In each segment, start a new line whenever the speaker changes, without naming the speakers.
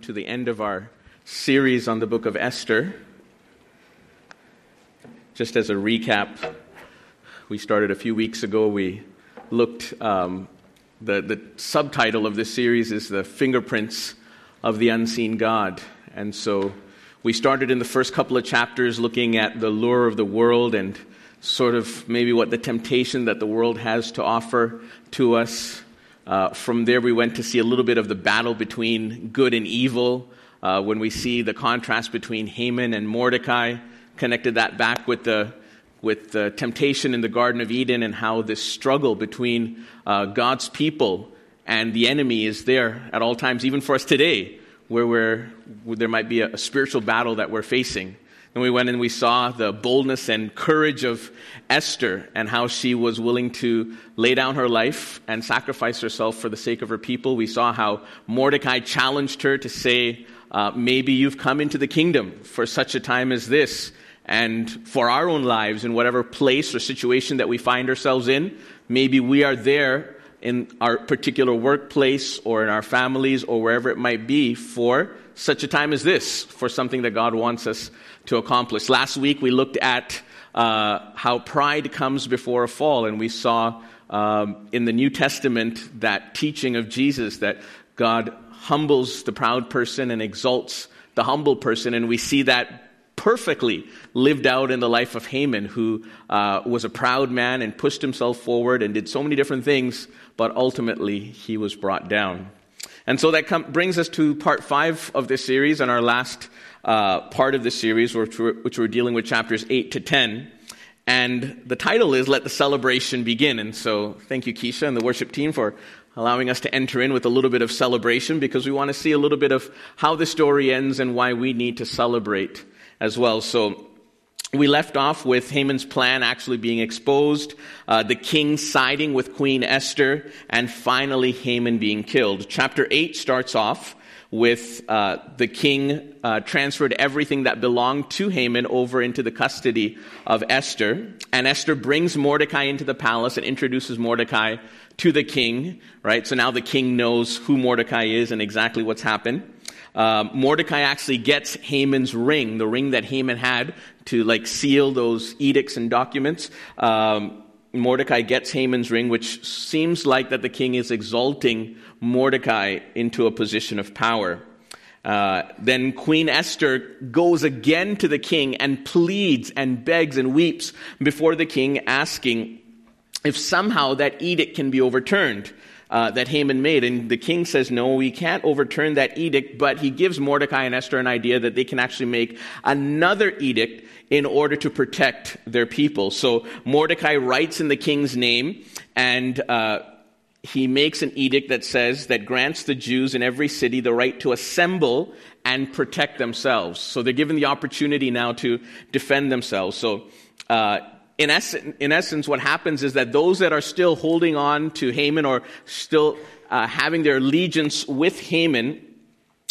to the end of our series on the book of Esther. Just as a recap, we started a few weeks ago. We looked, um, the, the subtitle of this series is The Fingerprints of the Unseen God. And so we started in the first couple of chapters looking at the lure of the world and sort of maybe what the temptation that the world has to offer to us. Uh, from there, we went to see a little bit of the battle between good and evil. Uh, when we see the contrast between Haman and Mordecai, connected that back with the with the temptation in the Garden of Eden and how this struggle between uh, God's people and the enemy is there at all times, even for us today, where, where there might be a, a spiritual battle that we're facing. And we went and we saw the boldness and courage of Esther and how she was willing to lay down her life and sacrifice herself for the sake of her people. We saw how Mordecai challenged her to say, uh, Maybe you've come into the kingdom for such a time as this. And for our own lives, in whatever place or situation that we find ourselves in, maybe we are there in our particular workplace or in our families or wherever it might be for such a time as this, for something that God wants us to accomplish. Last week we looked at uh, how pride comes before a fall, and we saw um, in the New Testament that teaching of Jesus that God humbles the proud person and exalts the humble person, and we see that perfectly lived out in the life of Haman, who uh, was a proud man and pushed himself forward and did so many different things, but ultimately he was brought down. And so that com- brings us to part five of this series and our last uh, part of this series, which we're, which we're dealing with chapters 8 to 10. And the title is Let the Celebration Begin. And so thank you, Keisha, and the worship team for allowing us to enter in with a little bit of celebration because we want to see a little bit of how the story ends and why we need to celebrate as well. So we left off with Haman's plan actually being exposed, uh, the king siding with Queen Esther, and finally Haman being killed. Chapter 8 starts off with uh, the king uh, transferred everything that belonged to Haman over into the custody of Esther. And Esther brings Mordecai into the palace and introduces Mordecai to the king, right? So now the king knows who Mordecai is and exactly what's happened. Um, Mordecai actually gets Haman's ring, the ring that Haman had to like seal those edicts and documents. Um, Mordecai gets Haman's ring, which seems like that the king is exalting Mordecai into a position of power. Uh, then Queen Esther goes again to the king and pleads and begs and weeps before the king, asking if somehow that edict can be overturned uh, that Haman made. And the king says, No, we can't overturn that edict, but he gives Mordecai and Esther an idea that they can actually make another edict in order to protect their people. So Mordecai writes in the king's name and uh, he makes an edict that says that grants the Jews in every city the right to assemble and protect themselves. So they're given the opportunity now to defend themselves. So uh, in, in essence, what happens is that those that are still holding on to Haman or still uh, having their allegiance with Haman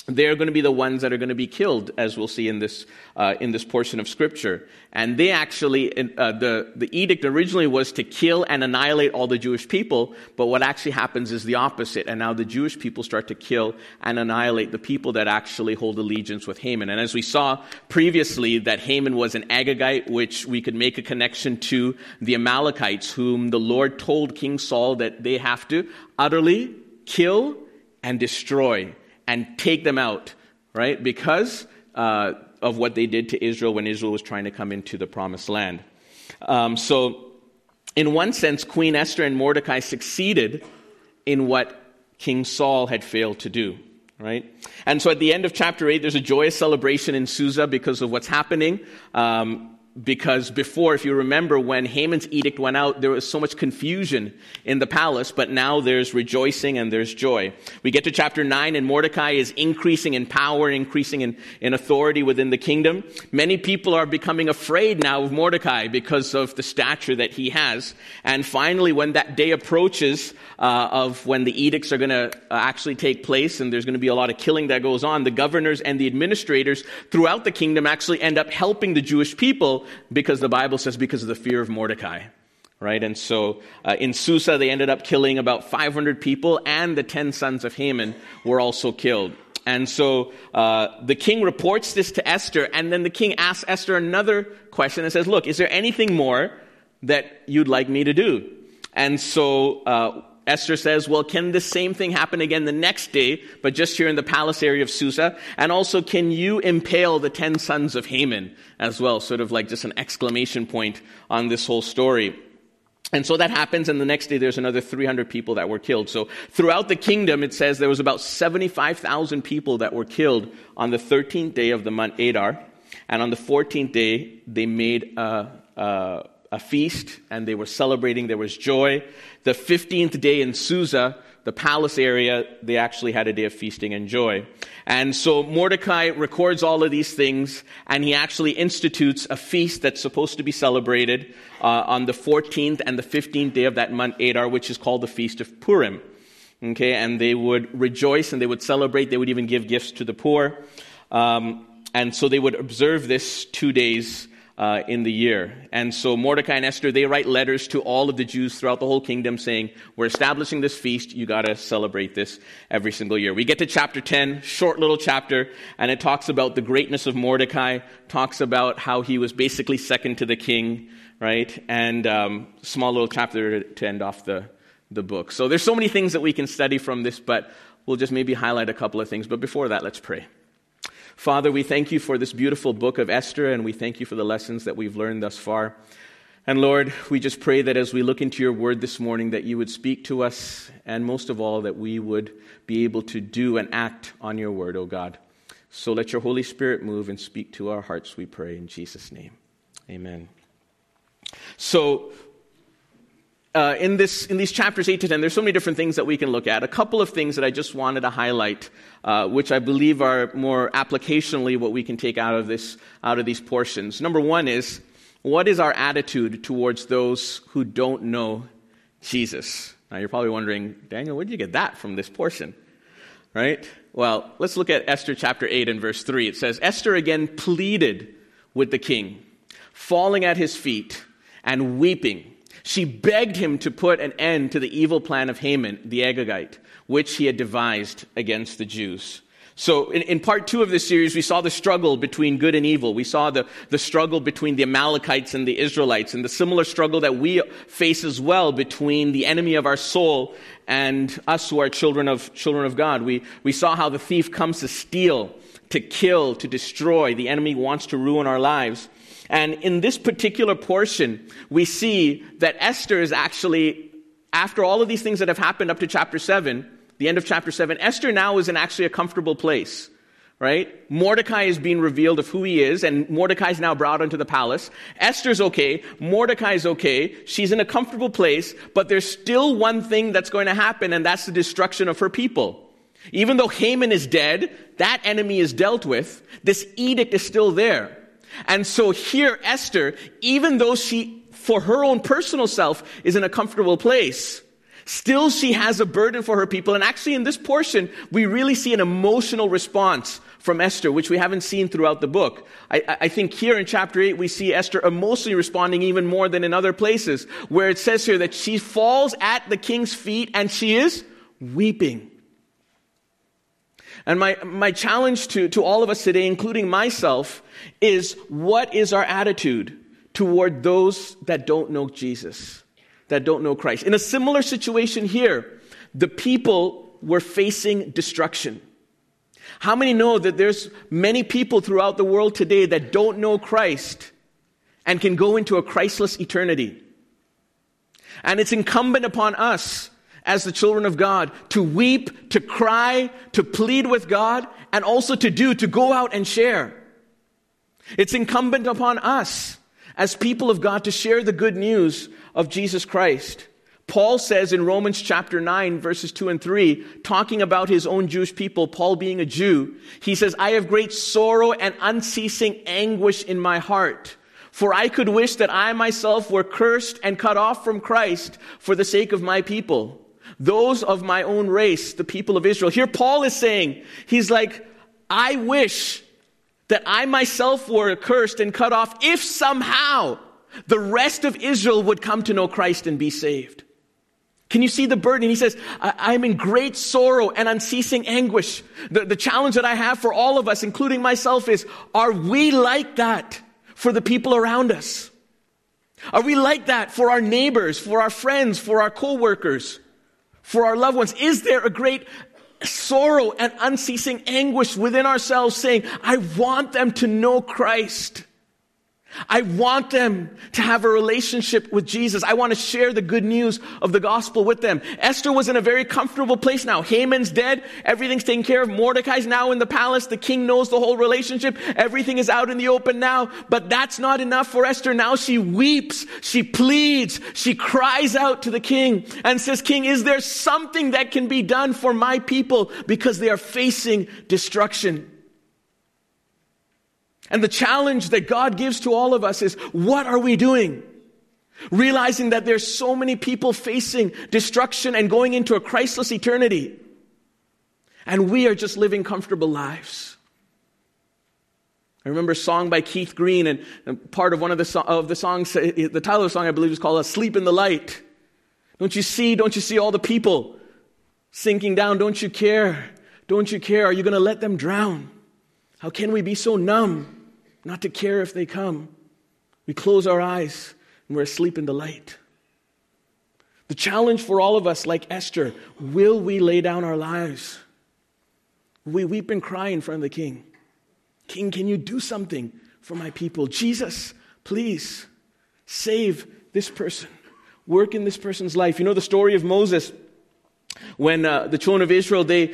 they're going to be the ones that are going to be killed, as we'll see in this, uh, in this portion of Scripture. And they actually, uh, the, the edict originally was to kill and annihilate all the Jewish people, but what actually happens is the opposite. And now the Jewish people start to kill and annihilate the people that actually hold allegiance with Haman. And as we saw previously, that Haman was an Agagite, which we could make a connection to the Amalekites, whom the Lord told King Saul that they have to utterly kill and destroy and take them out, right? Because uh, of what they did to Israel when Israel was trying to come into the promised land. Um, so, in one sense, Queen Esther and Mordecai succeeded in what King Saul had failed to do, right? And so at the end of chapter 8, there's a joyous celebration in Susa because of what's happening. Um, because before, if you remember, when Haman's edict went out, there was so much confusion in the palace, but now there's rejoicing and there's joy. We get to chapter 9, and Mordecai is increasing in power, increasing in, in authority within the kingdom. Many people are becoming afraid now of Mordecai because of the stature that he has. And finally, when that day approaches uh, of when the edicts are going to uh, actually take place, and there's going to be a lot of killing that goes on, the governors and the administrators throughout the kingdom actually end up helping the Jewish people because the Bible says because of the fear of Mordecai. Right? And so uh, in Susa, they ended up killing about 500 people, and the 10 sons of Haman were also killed. And so uh, the king reports this to Esther, and then the king asks Esther another question and says, Look, is there anything more that you'd like me to do? And so uh, Esther says, Well, can the same thing happen again the next day, but just here in the palace area of Susa? And also, can you impale the ten sons of Haman as well? Sort of like just an exclamation point on this whole story. And so that happens, and the next day there's another 300 people that were killed. So throughout the kingdom, it says there was about 75,000 people that were killed on the 13th day of the month Adar. And on the 14th day, they made a, a, a feast, and they were celebrating. There was joy. The 15th day in Susa, the palace area, they actually had a day of feasting and joy. And so Mordecai records all of these things, and he actually institutes a feast that's supposed to be celebrated uh, on the 14th and the 15th day of that month, Adar, which is called the Feast of Purim. Okay, and they would rejoice and they would celebrate. They would even give gifts to the poor. Um, and so they would observe this two days uh, in the year. And so Mordecai and Esther, they write letters to all of the Jews throughout the whole kingdom saying, We're establishing this feast. You got to celebrate this every single year. We get to chapter 10, short little chapter, and it talks about the greatness of Mordecai, talks about how he was basically second to the king, right? And um, small little chapter to end off the, the book. So there's so many things that we can study from this, but we'll just maybe highlight a couple of things. But before that, let's pray. Father, we thank you for this beautiful book of Esther, and we thank you for the lessons that we've learned thus far. And Lord, we just pray that as we look into your word this morning, that you would speak to us, and most of all, that we would be able to do and act on your word, O oh God. So let your Holy Spirit move and speak to our hearts, we pray, in Jesus' name. Amen. So, uh, in, this, in these chapters 8 to 10, there's so many different things that we can look at. A couple of things that I just wanted to highlight, uh, which I believe are more applicationally what we can take out of, this, out of these portions. Number one is, what is our attitude towards those who don't know Jesus? Now, you're probably wondering, Daniel, where did you get that from this portion? Right? Well, let's look at Esther chapter 8 and verse 3. It says, Esther again pleaded with the king, falling at his feet and weeping. She begged him to put an end to the evil plan of Haman, the Agagite, which he had devised against the Jews. So, in, in, part two of this series, we saw the struggle between good and evil. We saw the, the struggle between the Amalekites and the Israelites, and the similar struggle that we face as well between the enemy of our soul and us who are children of, children of God. We, we saw how the thief comes to steal, to kill, to destroy. The enemy wants to ruin our lives. And in this particular portion, we see that Esther is actually, after all of these things that have happened up to chapter 7, the end of chapter 7, Esther now is in actually a comfortable place, right? Mordecai is being revealed of who he is, and Mordecai is now brought into the palace. Esther's okay. Mordecai's okay. She's in a comfortable place, but there's still one thing that's going to happen, and that's the destruction of her people. Even though Haman is dead, that enemy is dealt with, this edict is still there. And so here, Esther, even though she, for her own personal self, is in a comfortable place, still she has a burden for her people. And actually, in this portion, we really see an emotional response from Esther, which we haven't seen throughout the book. I, I, think here in chapter 8, we see Esther emotionally responding even more than in other places, where it says here that she falls at the king's feet and she is weeping. And my, my challenge to, to all of us today, including myself, is what is our attitude toward those that don't know Jesus, that don't know Christ? In a similar situation here, the people were facing destruction. How many know that there's many people throughout the world today that don't know Christ and can go into a Christless eternity? And it's incumbent upon us as the children of God to weep, to cry, to plead with God, and also to do, to go out and share. It's incumbent upon us as people of God to share the good news of Jesus Christ. Paul says in Romans chapter 9, verses 2 and 3, talking about his own Jewish people, Paul being a Jew, he says, I have great sorrow and unceasing anguish in my heart. For I could wish that I myself were cursed and cut off from Christ for the sake of my people, those of my own race, the people of Israel. Here Paul is saying, he's like, I wish that I myself were accursed and cut off if somehow the rest of Israel would come to know Christ and be saved. Can you see the burden? He says, I- am in great sorrow and unceasing anguish. The, the challenge that I have for all of us, including myself, is are we like that for the people around us? Are we like that for our neighbors, for our friends, for our co-workers, for our loved ones? Is there a great sorrow and unceasing anguish within ourselves saying, I want them to know Christ? I want them to have a relationship with Jesus. I want to share the good news of the gospel with them. Esther was in a very comfortable place now. Haman's dead. Everything's taken care of. Mordecai's now in the palace. The king knows the whole relationship. Everything is out in the open now. But that's not enough for Esther. Now she weeps. She pleads. She cries out to the king and says, King, is there something that can be done for my people because they are facing destruction? And the challenge that God gives to all of us is what are we doing? Realizing that there's so many people facing destruction and going into a Christless eternity. And we are just living comfortable lives. I remember a song by Keith Green, and, and part of one of the, so- of the songs, uh, the title of the song, I believe, is called uh, Asleep in the Light. Don't you see? Don't you see all the people sinking down? Don't you care? Don't you care? Are you going to let them drown? How can we be so numb not to care if they come. We close our eyes and we're asleep in the light. The challenge for all of us, like Esther, will we lay down our lives? We weep and cry in front of the king. King, can you do something for my people? Jesus, please save this person. Work in this person's life. You know the story of Moses when uh, the children of Israel, they,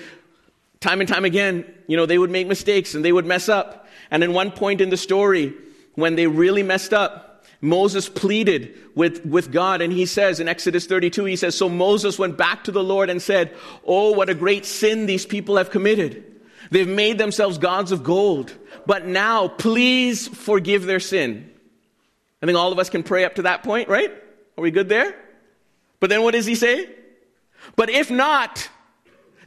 time and time again, you know, they would make mistakes and they would mess up. And in one point in the story, when they really messed up, Moses pleaded with, with God, and he says in Exodus 32, he says, So Moses went back to the Lord and said, Oh, what a great sin these people have committed. They've made themselves gods of gold. But now, please forgive their sin. I think all of us can pray up to that point, right? Are we good there? But then what does he say? But if not,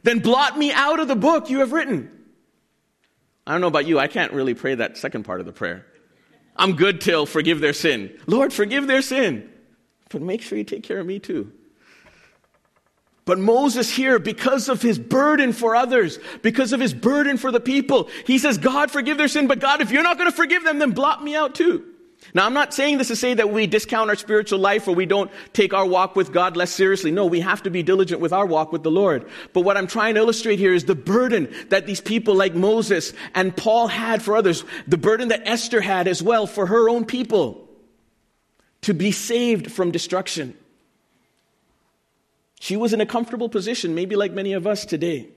then blot me out of the book you have written. I don't know about you, I can't really pray that second part of the prayer. I'm good till forgive their sin. Lord, forgive their sin. But make sure you take care of me too. But Moses here, because of his burden for others, because of his burden for the people, he says, God, forgive their sin, but God, if you're not going to forgive them, then blot me out too. Now, I'm not saying this to say that we discount our spiritual life or we don't take our walk with God less seriously. No, we have to be diligent with our walk with the Lord. But what I'm trying to illustrate here is the burden that these people like Moses and Paul had for others, the burden that Esther had as well for her own people to be saved from destruction. She was in a comfortable position, maybe like many of us today.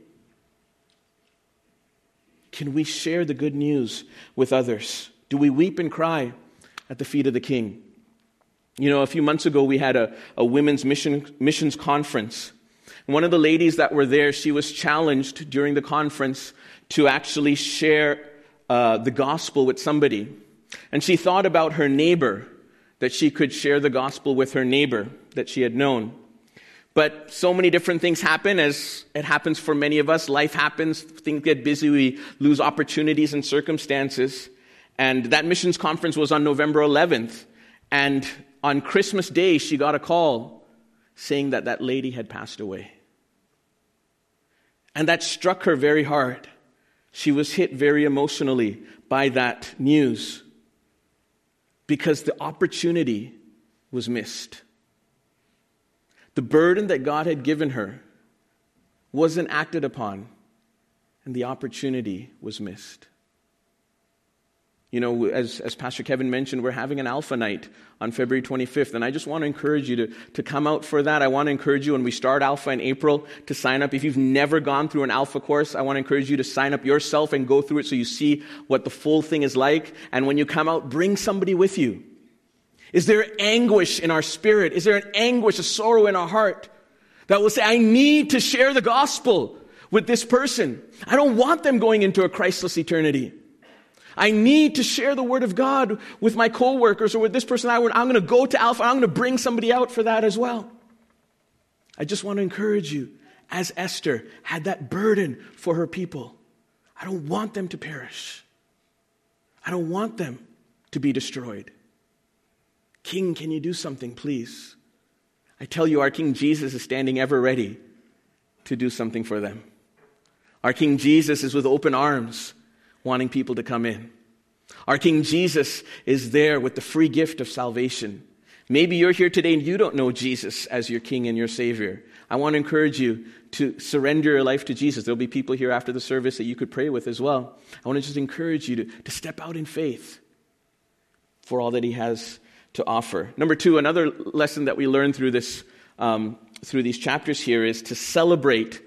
Can we share the good news with others? Do we weep and cry? At the feet of the king. You know, a few months ago, we had a, a women's mission, missions conference. One of the ladies that were there, she was challenged during the conference to actually share uh, the gospel with somebody. And she thought about her neighbor, that she could share the gospel with her neighbor that she had known. But so many different things happen, as it happens for many of us. Life happens, things get busy, we lose opportunities and circumstances. And that missions conference was on November 11th. And on Christmas Day, she got a call saying that that lady had passed away. And that struck her very hard. She was hit very emotionally by that news because the opportunity was missed. The burden that God had given her wasn't acted upon, and the opportunity was missed. You know, as, as Pastor Kevin mentioned, we're having an Alpha Night on February 25th, and I just want to encourage you to, to come out for that. I want to encourage you when we start Alpha in April to sign up. If you've never gone through an Alpha course, I want to encourage you to sign up yourself and go through it so you see what the full thing is like. And when you come out, bring somebody with you. Is there anguish in our spirit? Is there an anguish, a sorrow in our heart that will say, I need to share the gospel with this person? I don't want them going into a Christless eternity. I need to share the word of God with my coworkers or with this person. I'm going to go to Alpha. I'm going to bring somebody out for that as well. I just want to encourage you, as Esther had that burden for her people. I don't want them to perish. I don't want them to be destroyed. King, can you do something, please? I tell you, our King Jesus is standing ever ready to do something for them. Our King Jesus is with open arms, wanting people to come in. Our King Jesus is there with the free gift of salvation. Maybe you're here today and you don't know Jesus as your King and your Savior. I want to encourage you to surrender your life to Jesus. There'll be people here after the service that you could pray with as well. I want to just encourage you to, to step out in faith for all that He has to offer. Number two, another lesson that we learn through this um, through these chapters here is to celebrate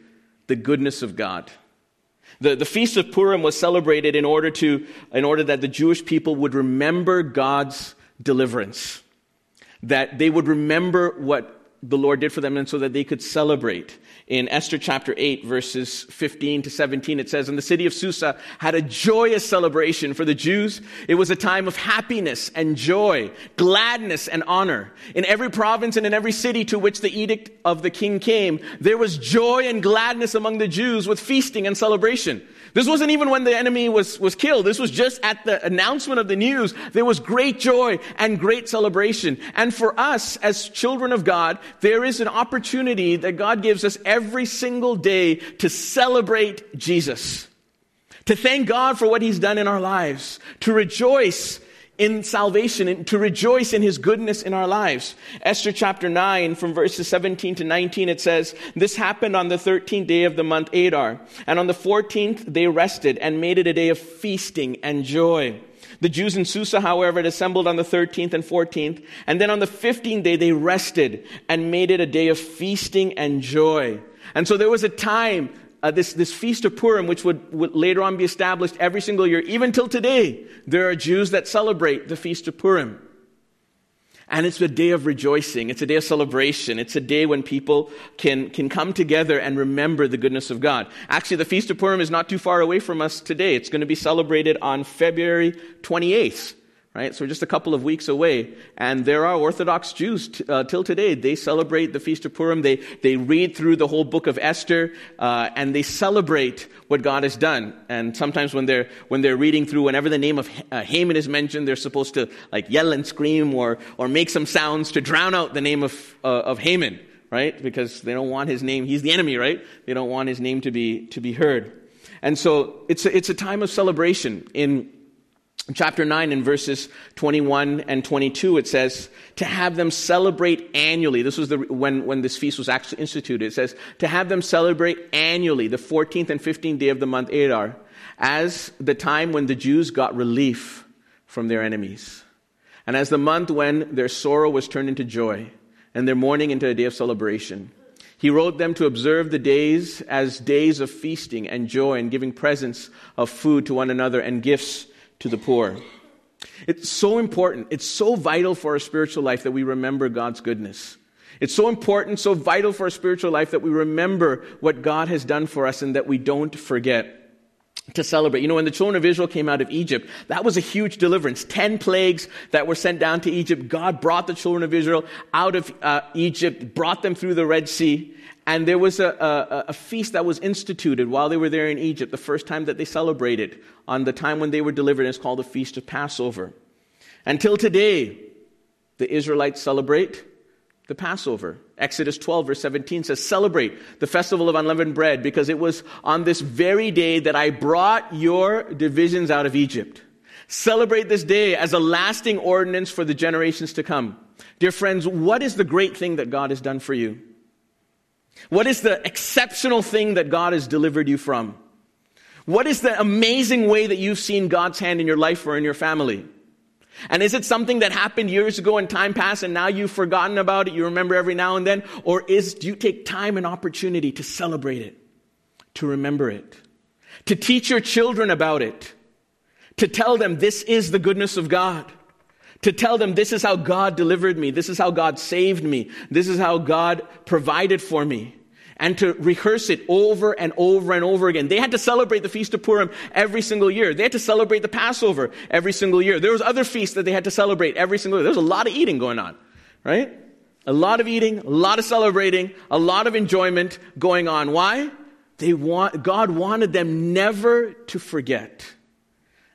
the goodness of God. The, the Feast of Purim was celebrated in order, to, in order that the Jewish people would remember God's deliverance, that they would remember what the Lord did for them, and so that they could celebrate. In Esther chapter 8, verses 15 to 17, it says, And the city of Susa had a joyous celebration for the Jews. It was a time of happiness and joy, gladness and honor. In every province and in every city to which the edict of the king came, there was joy and gladness among the Jews with feasting and celebration. This wasn't even when the enemy was, was killed. This was just at the announcement of the news. There was great joy and great celebration. And for us as children of God, there is an opportunity that God gives us every single day to celebrate Jesus. To thank God for what He's done in our lives. To rejoice in salvation and to rejoice in his goodness in our lives. Esther chapter 9 from verses 17 to 19 it says, This happened on the 13th day of the month Adar. And on the 14th they rested and made it a day of feasting and joy. The Jews in Susa, however, had assembled on the 13th and 14th. And then on the 15th day they rested and made it a day of feasting and joy. And so there was a time uh, this, this feast of Purim, which would, would later on be established every single year, even till today, there are Jews that celebrate the feast of Purim. And it's a day of rejoicing. It's a day of celebration. It's a day when people can, can come together and remember the goodness of God. Actually, the Feast of Purim is not too far away from us today. It's going to be celebrated on February 28th right? So we're just a couple of weeks away. And there are Orthodox Jews t- uh, till today. They celebrate the Feast of Purim. They, they read through the whole book of Esther, uh, and they celebrate what God has done. And sometimes when they're, when they're reading through, whenever the name of uh, Haman is mentioned, they're supposed to like yell and scream or, or make some sounds to drown out the name of, uh, of Haman, right? Because they don't want his name, he's the enemy, right? They don't want his name to be, to be heard. And so it's a, it's a time of celebration in chapter 9 in verses 21 and 22 it says to have them celebrate annually this was the when when this feast was actually instituted it says to have them celebrate annually the 14th and 15th day of the month adar as the time when the jews got relief from their enemies and as the month when their sorrow was turned into joy and their mourning into a day of celebration. He wrote them to observe the days as days of feasting and joy and giving presents of food to one another and gifts to the poor. It's so important. It's so vital for our spiritual life that we remember God's goodness. It's so important, so vital for our spiritual life that we remember what God has done for us and that we don't forget to celebrate. You know, when the children of Israel came out of Egypt, that was a huge deliverance. Ten plagues that were sent down to Egypt. God brought the children of Israel out of uh, Egypt, brought them through the Red Sea, and there was a, a, a, feast that was instituted while they were there in Egypt, the first time that they celebrated on the time when they were delivered. It's called the Feast of Passover. Until today, the Israelites celebrate the Passover. Exodus 12, verse 17 says, Celebrate the festival of unleavened bread because it was on this very day that I brought your divisions out of Egypt. Celebrate this day as a lasting ordinance for the generations to come. Dear friends, what is the great thing that God has done for you? What is the exceptional thing that God has delivered you from? What is the amazing way that you've seen God's hand in your life or in your family? And is it something that happened years ago and time passed and now you've forgotten about it? You remember every now and then? Or is, do you take time and opportunity to celebrate it? To remember it? To teach your children about it? To tell them this is the goodness of God? To tell them this is how God delivered me, this is how God saved me, this is how God provided for me, and to rehearse it over and over and over again. They had to celebrate the Feast of Purim every single year. They had to celebrate the Passover every single year. There was other feasts that they had to celebrate every single year. There was a lot of eating going on, right? A lot of eating, a lot of celebrating, a lot of enjoyment going on. Why? They want, God wanted them never to forget.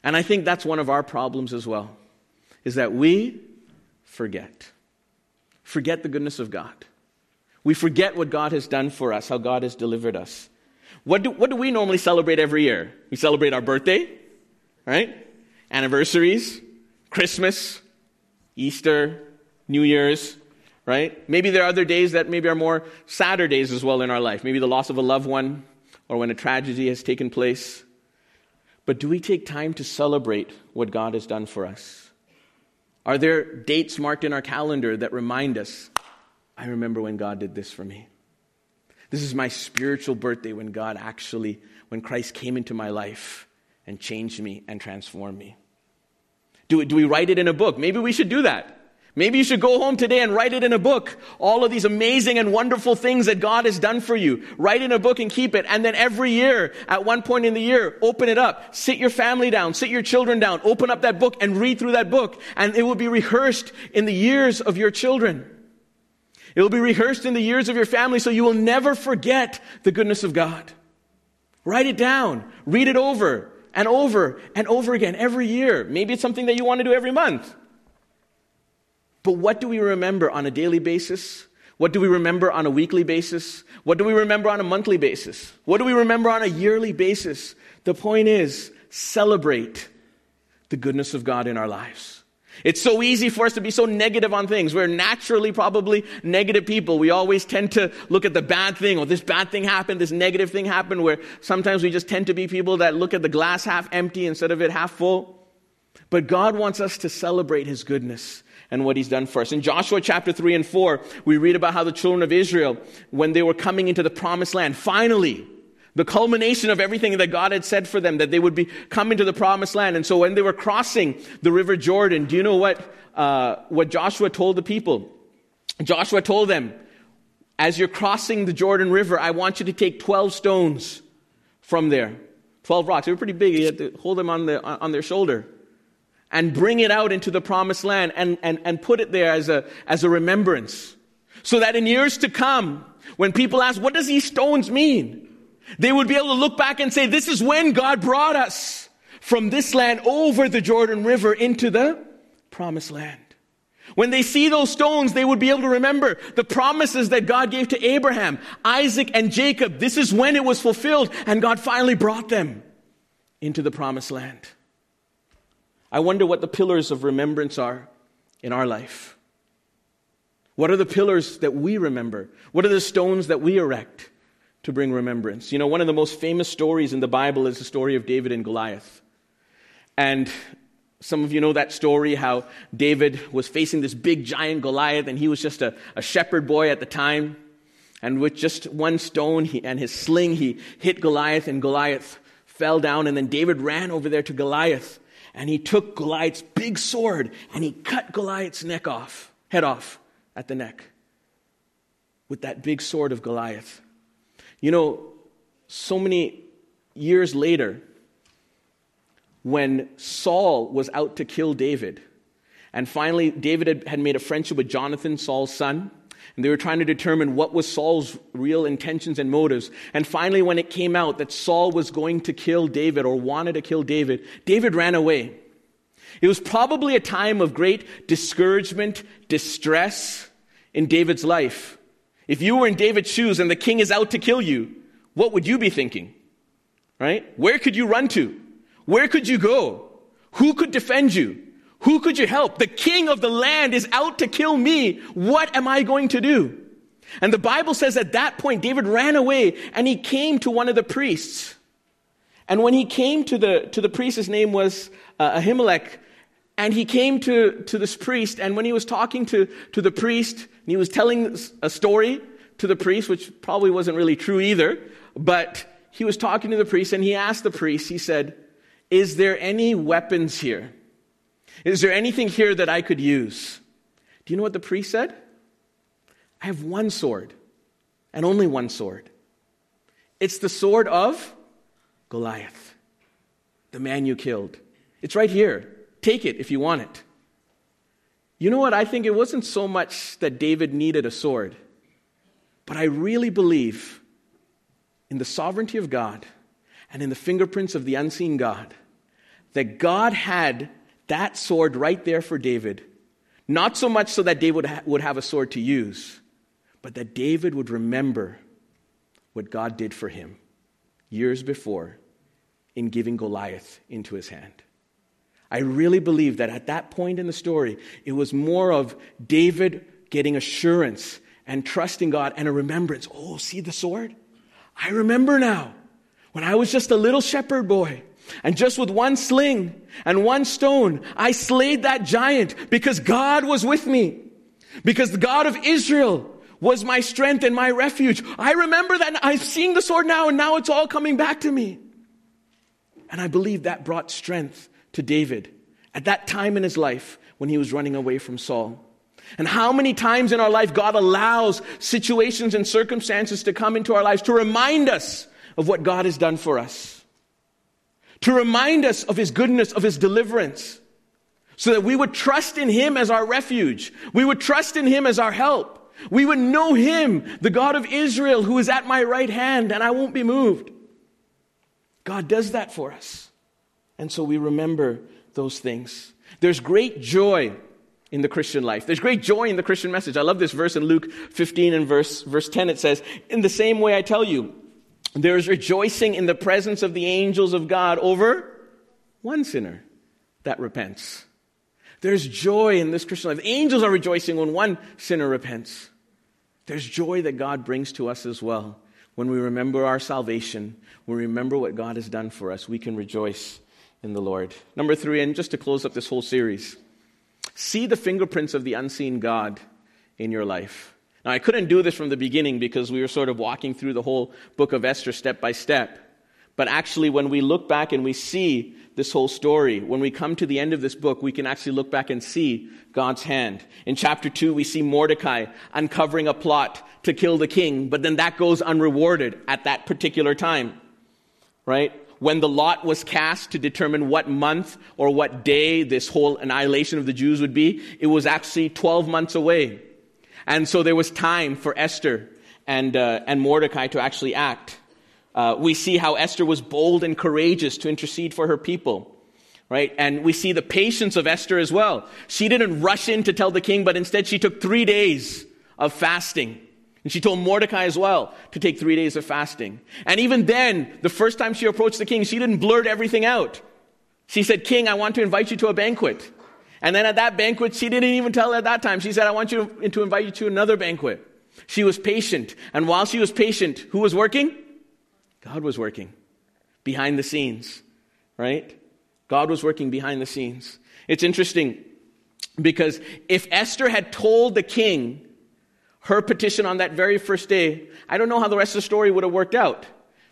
And I think that's one of our problems as well is that we forget. Forget the goodness of God. We forget what God has done for us, how God has delivered us. What do, what do we normally celebrate every year? We celebrate our birthday, right? Anniversaries, Christmas, Easter, New Year's, right? Maybe there are other days that maybe are more sadder days as well in our life. Maybe the loss of a loved one or when a tragedy has taken place. But do we take time to celebrate what God has done for us? Are there dates marked in our calendar that remind us, I remember when God did this for me? This is my spiritual birthday when God actually, when Christ came into my life and changed me and transformed me. Do, do we write it in a book? Maybe we should do that. Maybe you should go home today and write it in a book. All of these amazing and wonderful things that God has done for you. Write in a book and keep it. And then every year, at one point in the year, open it up. Sit your family down. Sit your children down. Open up that book and read through that book. And it will be rehearsed in the years of your children. It will be rehearsed in the years of your family so you will never forget the goodness of God. Write it down. Read it over and over and over again every year. Maybe it's something that you want to do every month. But what do we remember on a daily basis? What do we remember on a weekly basis? What do we remember on a monthly basis? What do we remember on a yearly basis? The point is, celebrate the goodness of God in our lives. It's so easy for us to be so negative on things. We're naturally probably negative people. We always tend to look at the bad thing, or this bad thing happened, this negative thing happened, where sometimes we just tend to be people that look at the glass half empty instead of it half full. But God wants us to celebrate His goodness and what he's done for us. In Joshua chapter 3 and 4, we read about how the children of Israel, when they were coming into the promised land, finally, the culmination of everything that God had said for them, that they would be coming to the promised land. And so when they were crossing the river Jordan, do you know what, uh, what Joshua told the people? Joshua told them, as you're crossing the Jordan River, I want you to take 12 stones from there. 12 rocks. They were pretty big. You had to hold them on, the, on their shoulder and bring it out into the promised land and, and, and put it there as a, as a remembrance. So that in years to come, when people ask, what does these stones mean? They would be able to look back and say, this is when God brought us from this land over the Jordan River into the promised land. When they see those stones, they would be able to remember the promises that God gave to Abraham, Isaac, and Jacob. This is when it was fulfilled, and God finally brought them into the promised land. I wonder what the pillars of remembrance are in our life. What are the pillars that we remember? What are the stones that we erect to bring remembrance? You know, one of the most famous stories in the Bible is the story of David and Goliath. And some of you know that story how David was facing this big giant Goliath, and he was just a, a shepherd boy at the time. And with just one stone he, and his sling, he hit Goliath, and Goliath fell down. And then David ran over there to Goliath and he took Goliath's big sword and he cut Goliath's neck off, head off at the neck with that big sword of Goliath. You know, so many years later, when Saul was out to kill David, and finally David had, made a friendship with Jonathan, Saul's son, and they were trying to determine what was Saul's real intentions and motives. And finally, when it came out that Saul was going to kill David or wanted to kill David, David ran away. It was probably a time of great discouragement, distress in David's life. If you were in David's shoes and the king is out to kill you, what would you be thinking? Right? Where could you run to? Where could you go? Who could defend you? Who could you help? The king of the land is out to kill me. What am I going to do? And the Bible says at that point, David ran away and he came to one of the priests. And when he came to the, to the priest, his name was uh, Ahimelech, and he came to, to this priest, and when he was talking to, to the priest, he was telling a story to the priest, which probably wasn't really true either, but he was talking to the priest, and he asked the priest, he said, Is there any weapons here? Is there anything here that I could use? Do you know what the priest said? I have one sword, and only one sword. It's the sword of Goliath, the man you killed. It's right here. Take it if you want it. You know what? I think it wasn't so much that David needed a sword, but I really believe in the sovereignty of God and in the fingerprints of the unseen God that God had that sword right there for David, not so much so that David would have a sword to use, but that David would remember what God did for him years before in giving Goliath into his hand. I really believe that at that point in the story, it was more of David getting assurance and trusting God and a remembrance. Oh, see the sword? I remember now when I was just a little shepherd boy. And just with one sling and one stone, I slayed that giant because God was with me. Because the God of Israel was my strength and my refuge. I remember that I'm seeing the sword now and now it's all coming back to me. And I believe that brought strength to David at that time in his life when he was running away from Saul. And how many times in our life God allows situations and circumstances to come into our lives to remind us of what God has done for us. To remind us of His goodness, of His deliverance. So that we would trust in Him as our refuge. We would trust in Him as our help. We would know Him, the God of Israel, who is at my right hand and I won't be moved. God does that for us. And so we remember those things. There's great joy in the Christian life. There's great joy in the Christian message. I love this verse in Luke 15 and verse, verse 10. It says, In the same way I tell you, there is rejoicing in the presence of the angels of God over one sinner that repents. There's joy in this Christian life. Angels are rejoicing when one sinner repents. There's joy that God brings to us as well. When we remember our salvation, when we remember what God has done for us, we can rejoice in the Lord. Number three, and just to close up this whole series, see the fingerprints of the unseen God in your life. Now, I couldn't do this from the beginning because we were sort of walking through the whole book of Esther step by step. But actually, when we look back and we see this whole story, when we come to the end of this book, we can actually look back and see God's hand. In chapter 2, we see Mordecai uncovering a plot to kill the king, but then that goes unrewarded at that particular time. Right? when the lot was cast to determine what month or what day this whole annihilation of the Jews would be, it was actually 12 months away. And so there was time for Esther and, uh, and Mordecai to actually act. Uh, we see how Esther was bold and courageous to intercede for her people. Right? And we see the patience of Esther as well. She didn't rush in to tell the king, but instead she took three days of fasting and she told Mordecai as well to take three days of fasting. And even then, the first time she approached the king, she didn't blurt everything out. She said, King, I want to invite you to a banquet. And then at that banquet, she didn't even tell at that time. She said, I want you to invite you to another banquet. She was patient. And while she was patient, who was working? God was working behind the scenes, right? God was working behind the scenes. It's interesting because if Esther had told the king her petition on that very first day, I don't know how the rest of the story would have worked out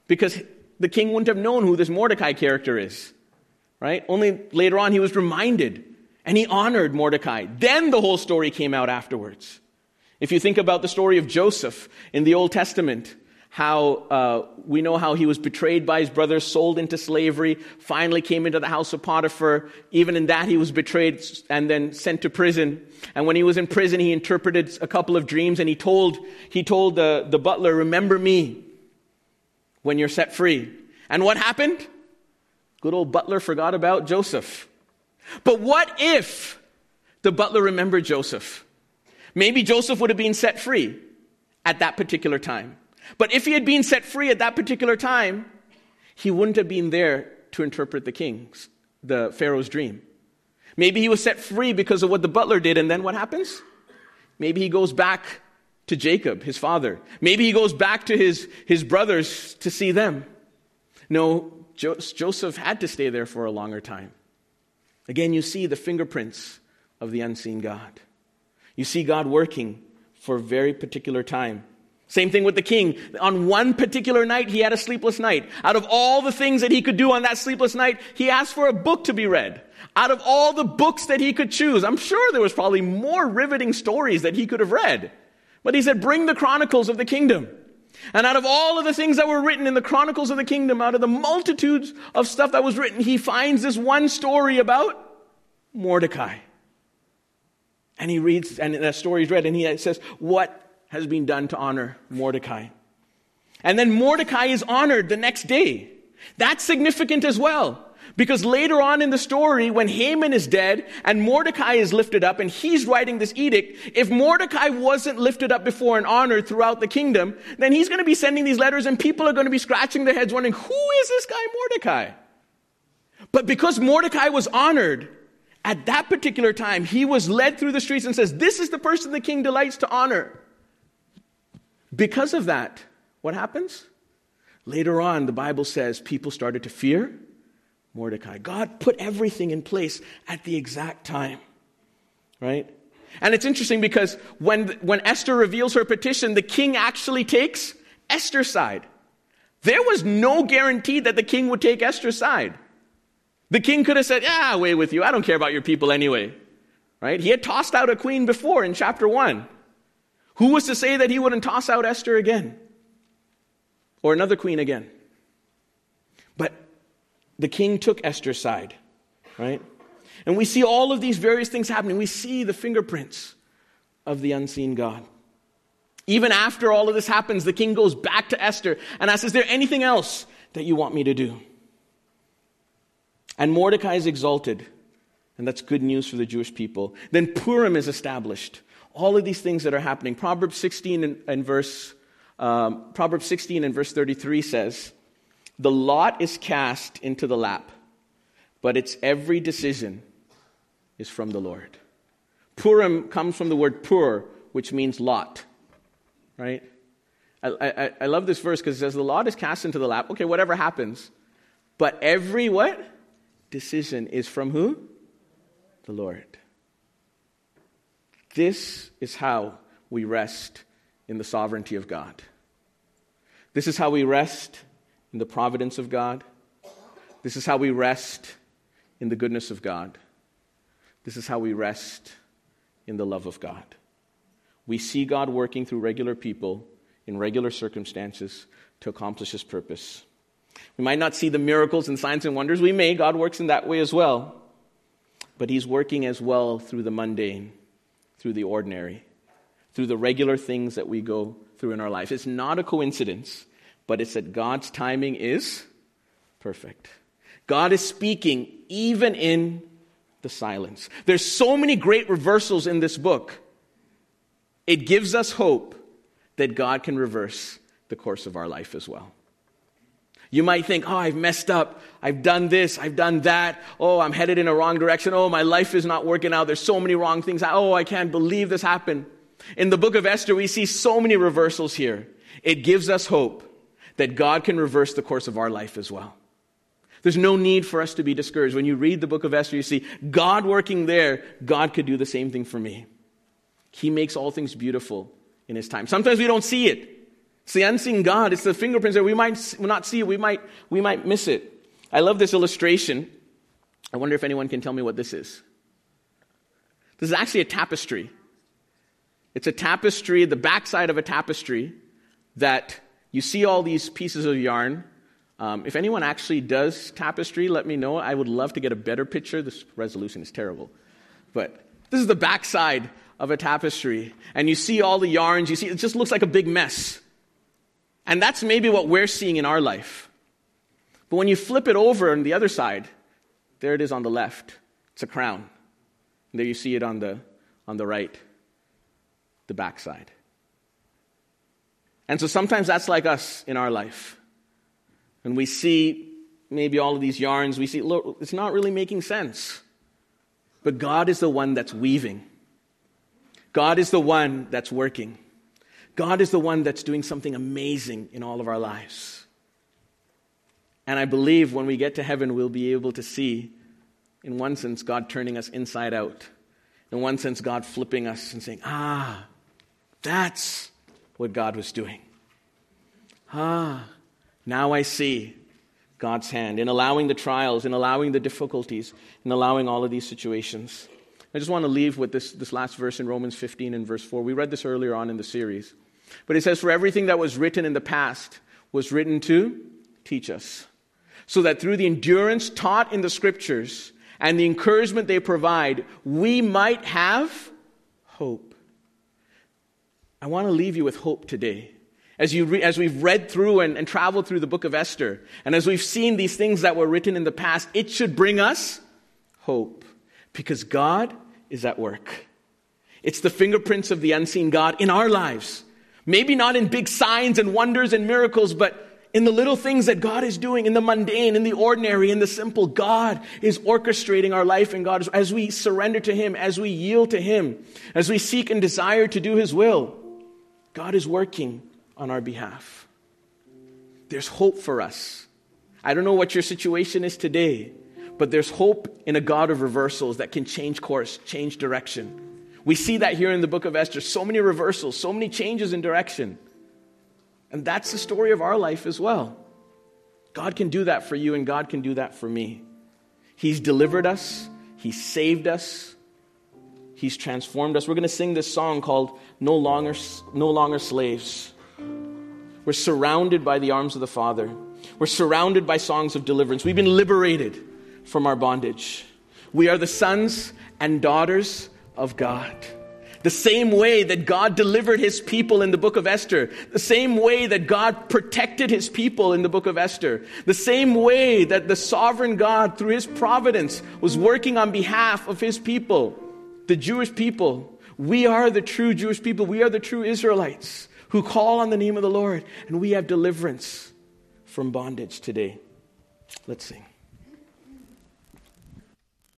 because the king wouldn't have known who this Mordecai character is. Right? Only later on he was reminded and he honored Mordecai. Then the whole story came out afterwards. If you think about the story of Joseph in the Old Testament, how uh, we know how he was betrayed by his brothers, sold into slavery, finally came into the house of Potiphar. Even in that, he was betrayed and then sent to prison. And when he was in prison, he interpreted a couple of dreams and he told, he told the, the butler, Remember me when you're set free. And what happened? Good old butler forgot about Joseph. But what if the butler remembered Joseph? Maybe Joseph would have been set free at that particular time. But if he had been set free at that particular time, he wouldn't have been there to interpret the king's, the Pharaoh's dream. Maybe he was set free because of what the butler did, and then what happens? Maybe he goes back to Jacob, his father. Maybe he goes back to his, his brothers to see them. No, jo- Joseph had to stay there for a longer time. Again, you see the fingerprints of the unseen God. You see God working for a very particular time. Same thing with the king. On one particular night, he had a sleepless night. Out of all the things that he could do on that sleepless night, he asked for a book to be read. Out of all the books that he could choose, I'm sure there was probably more riveting stories that he could have read. But he said, bring the chronicles of the kingdom. And out of all of the things that were written in the chronicles of the kingdom, out of the multitudes of stuff that was written, he finds this one story about Mordecai. And he reads, and that story is read, and he says, what has been done to honor Mordecai. And then Mordecai is honored the next day. That's significant as well. Because later on in the story, when Haman is dead and Mordecai is lifted up and he's writing this edict, if Mordecai wasn't lifted up before and honored throughout the kingdom, then he's going to be sending these letters and people are going to be scratching their heads wondering, who is this guy Mordecai? But because Mordecai was honored, at that particular time, he was led through the streets and says, This is the person the king delights to honor. Because of that, what happens? Later on, the Bible says people started to fear Mordecai. God put everything in place at the exact time, right? And it's interesting because when, when Esther reveals her petition, the king actually takes Esther's side. There was no guarantee that the king would take Esther's side. The king could have said, Yeah, away with you. I don't care about your people anyway. Right? He had tossed out a queen before in chapter 1. Who was to say that he wouldn't toss out Esther again? Or another queen again? But the king took Esther's side, right? And we see all of these various things happening. We see the fingerprints of the unseen God. Even after all of this happens, the king goes back to Esther and asks, Is there anything else that you want me to do? And Mordecai is exalted, and that's good news for the Jewish people. Then Purim is established. All of these things that are happening. Proverbs 16 and, and verse um, Proverbs 16 and verse 33 says, the lot is cast into the lap, but its every decision is from the Lord. Purim comes from the word pur, which means lot, right? I, I, I love this verse because it says, The lot is cast into the lap. Okay, whatever happens. But every what? Decision is from who? The Lord. This is how we rest in the sovereignty of God. This is how we rest in the providence of God. This is how we rest in the goodness of God. This is how we rest in the love of God. We see God working through regular people in regular circumstances to accomplish His purpose. We might not see the miracles and signs and wonders. We may. God works in that way as well. But He's working as well through the mundane, through the ordinary, through the regular things that we go through in our life. It's not a coincidence but it's that God's timing is perfect. God is speaking even in the silence. There's so many great reversals in this book. It gives us hope that God can reverse the course of our life as well. You might think, oh, I've messed up. I've done this. I've done that. Oh, I'm headed in a wrong direction. Oh, my life is not working out. There's so many wrong things. Oh, I can't believe this happened. In the book of Esther, we see so many reversals here. It gives us hope that God can reverse the course of our life as well. There's no need for us to be discouraged. When you read the book of Esther, you see God working there, God could do the same thing for me. He makes all things beautiful in His time. Sometimes we don't see it. It's the unseen God. It's the fingerprints that we might not see. We might, we might miss it. I love this illustration. I wonder if anyone can tell me what this is. This is actually a tapestry. It's a tapestry, the backside of a tapestry that you see all these pieces of yarn. Um, if anyone actually does tapestry, let me know. I would love to get a better picture. This resolution is terrible. But this is the backside of a tapestry. And you see all the yarns. You see, it just looks like a big mess. And that's maybe what we're seeing in our life. But when you flip it over on the other side, there it is on the left. It's a crown. And there you see it on the, on the right, the backside. And so sometimes that's like us in our life. And we see maybe all of these yarns, we see, look, it's not really making sense. But God is the one that's weaving. God is the one that's working. God is the one that's doing something amazing in all of our lives. And I believe when we get to heaven, we'll be able to see, in one sense, God turning us inside out. In one sense, God flipping us and saying, ah, that's what God was doing. Ah, now I see God's hand in allowing the trials, in allowing the difficulties, in allowing all of these situations. I just want to leave with this, this last verse in Romans 15 and verse 4. We read this earlier on in the series. But it says, For everything that was written in the past was written to teach us, so that through the endurance taught in the scriptures and the encouragement they provide, we might have hope. I want to leave you with hope today. As, you re- as we've read through and, and traveled through the book of Esther, and as we've seen these things that were written in the past, it should bring us hope because God is at work. It's the fingerprints of the unseen God in our lives. Maybe not in big signs and wonders and miracles, but in the little things that God is doing, in the mundane, in the ordinary, in the simple. God is orchestrating our life and God as we surrender to Him, as we yield to Him, as we seek and desire to do His will. God is working on our behalf. There's hope for us. I don't know what your situation is today, but there's hope in a God of reversals that can change course, change direction. We see that here in the book of Esther. So many reversals, so many changes in direction. And that's the story of our life as well. God can do that for you, and God can do that for me. He's delivered us, He saved us, He's transformed us. We're going to sing this song called No Longer, no Longer Slaves. We're surrounded by the arms of the Father. We're surrounded by songs of deliverance. We've been liberated from our bondage. We are the sons and daughters of God. The same way that God delivered his people in the book of Esther, the same way that God protected his people in the book of Esther, the same way that the sovereign God, through his providence, was working on behalf of his people, the Jewish people. We are the true Jewish people. We are the true Israelites who call on the name of the Lord, and we have deliverance from bondage today. Let's sing.